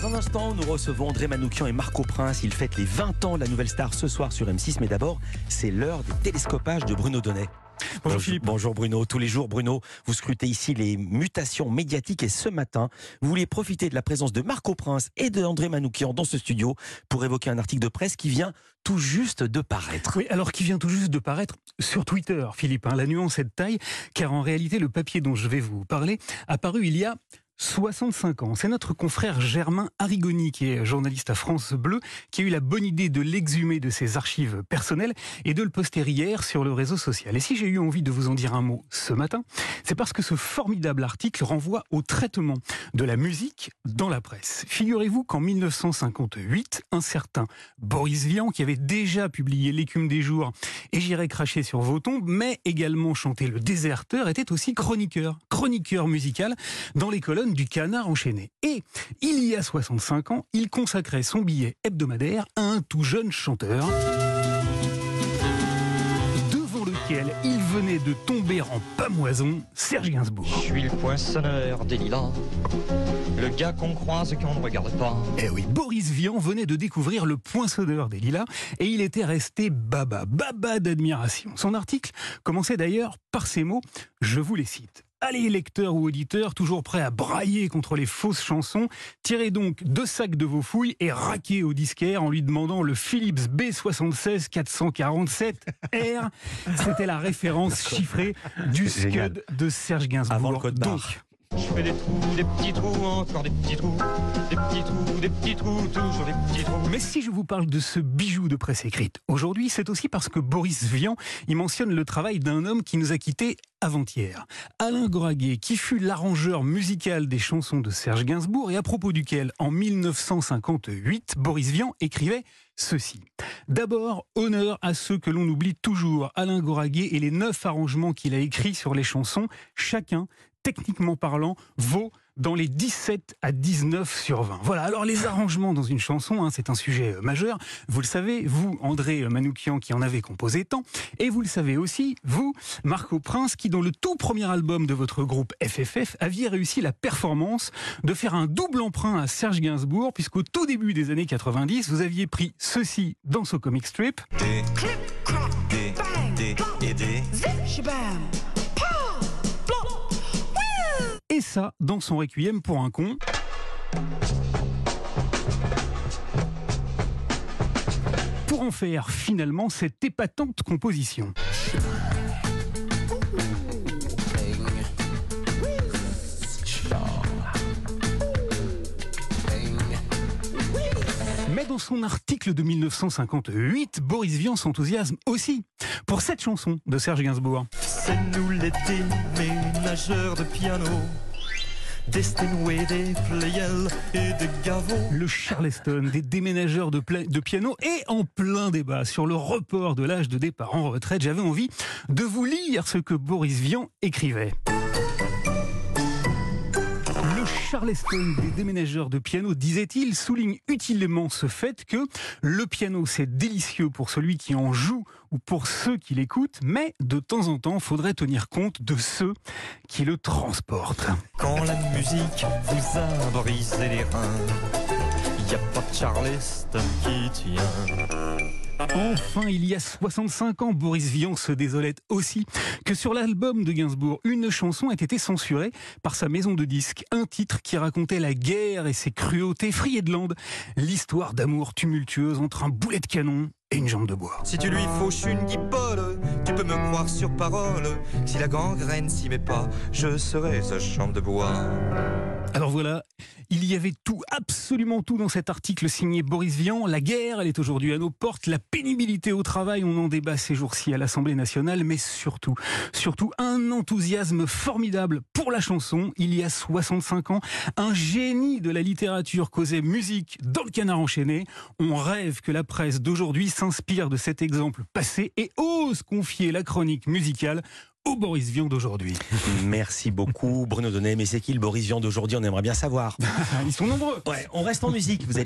Dans un instant, nous recevons André Manoukian et Marco Prince. Ils fêtent les 20 ans de la nouvelle star ce soir sur M6. Mais d'abord, c'est l'heure des télescopages de Bruno Donnet. Bonjour Philippe. Bonjour Bruno. Tous les jours, Bruno, vous scrutez ici les mutations médiatiques et ce matin, vous voulez profiter de la présence de Marco Prince et de André Manoukian dans ce studio pour évoquer un article de presse qui vient tout juste de paraître. Oui, alors qui vient tout juste de paraître sur Twitter, Philippe. Hein. la nuance est de taille, car en réalité, le papier dont je vais vous parler a paru il y a 65 ans. C'est notre confrère Germain Arrigoni, qui est journaliste à France Bleu, qui a eu la bonne idée de l'exhumer de ses archives personnelles et de le poster hier sur le réseau social. Et si j'ai eu envie de vous en dire un mot ce matin, c'est parce que ce formidable article renvoie au traitement de la musique dans la presse. Figurez-vous qu'en 1958, un certain Boris Vian, qui avait déjà publié L'écume des jours et J'irai cracher sur vos tombes, mais également chanté Le déserteur, était aussi chroniqueur, chroniqueur musical dans les colonnes du canard enchaîné. Et il y a 65 ans, il consacrait son billet hebdomadaire à un tout jeune chanteur devant lequel il venait de tomber en pamoison, Serge Gainsbourg. Je suis le poinçonneur des lilas, le gars qu'on croise et qu'on ne regarde pas. Eh oui, Boris Vian venait de découvrir le poinçonneur des lilas et il était resté baba, baba d'admiration. Son article commençait d'ailleurs par ces mots, je vous les cite. Allez, lecteurs ou auditeurs, toujours prêts à brailler contre les fausses chansons, tirez donc deux sacs de vos fouilles et raquez au disquaire en lui demandant le Philips B76 447R. C'était la référence chiffrée du Scud de Serge Gainsbourg. Avant le code barre. Je fais des trous, des petits trous, encore des petits trous, des petits trous, des petits trous, toujours des petits trous. Mais si je vous parle de ce bijou de presse écrite aujourd'hui, c'est aussi parce que Boris Vian y mentionne le travail d'un homme qui nous a quittés avant-hier. Alain Goraguet, qui fut l'arrangeur musical des chansons de Serge Gainsbourg et à propos duquel, en 1958, Boris Vian écrivait ceci. D'abord, honneur à ceux que l'on oublie toujours, Alain Goraguet et les neuf arrangements qu'il a écrits sur les chansons, chacun techniquement parlant, vaut dans les 17 à 19 sur 20. Voilà, alors les arrangements dans une chanson, hein, c'est un sujet euh, majeur. Vous le savez, vous, André Manoukian, qui en avez composé tant, et vous le savez aussi, vous, Marco Prince, qui dans le tout premier album de votre groupe FFF aviez réussi la performance de faire un double emprunt à Serge Gainsbourg, puisqu'au tout début des années 90, vous aviez pris ceci dans ce comic strip. Des, des, des, et des, et ça dans son requiem pour un con. Pour en faire finalement cette épatante composition. Mais dans son article de 1958, Boris Vian s'enthousiasme aussi pour cette chanson de Serge Gainsbourg. C'est nous les de piano. Des et. Le Charleston des déménageurs de, de, piano et en plein débat sur le report de l'âge de départ en retraite, j'avais envie de vous lire ce que Boris Vian écrivait. Charleston des déménageurs de piano, disait-il, souligne utilement ce fait que le piano c'est délicieux pour celui qui en joue ou pour ceux qui l'écoutent, mais de temps en temps, faudrait tenir compte de ceux qui le transportent. Quand la musique vous les reins, y a pas de Charleston qui tient. Enfin, il y a 65 ans, Boris Vian se désolait aussi que sur l'album de Gainsbourg, une chanson ait été censurée par sa maison de disques. Un titre qui racontait la guerre et ses cruautés. Friedland, l'histoire d'amour tumultueuse entre un boulet de canon et une jambe de bois. Si tu lui fauches une guipole, tu peux me croire sur parole. Si la gangrène s'y met pas, je serai sa jambe de bois. Alors voilà, il y avait tout, absolument tout dans cet article signé Boris Vian. La guerre, elle est aujourd'hui à nos portes. La pénibilité au travail, on en débat ces jours-ci à l'Assemblée nationale. Mais surtout, surtout un enthousiasme formidable pour la chanson. Il y a 65 ans, un génie de la littérature causait musique dans le canard enchaîné. On rêve que la presse d'aujourd'hui s'inspire de cet exemple passé et ose confier la chronique musicale au Boris Vian d'aujourd'hui. Merci beaucoup Bruno Donnet. Mais c'est qui le Boris Vian d'aujourd'hui? On aimerait bien savoir. Ils sont nombreux. Ouais, on reste en musique. Vous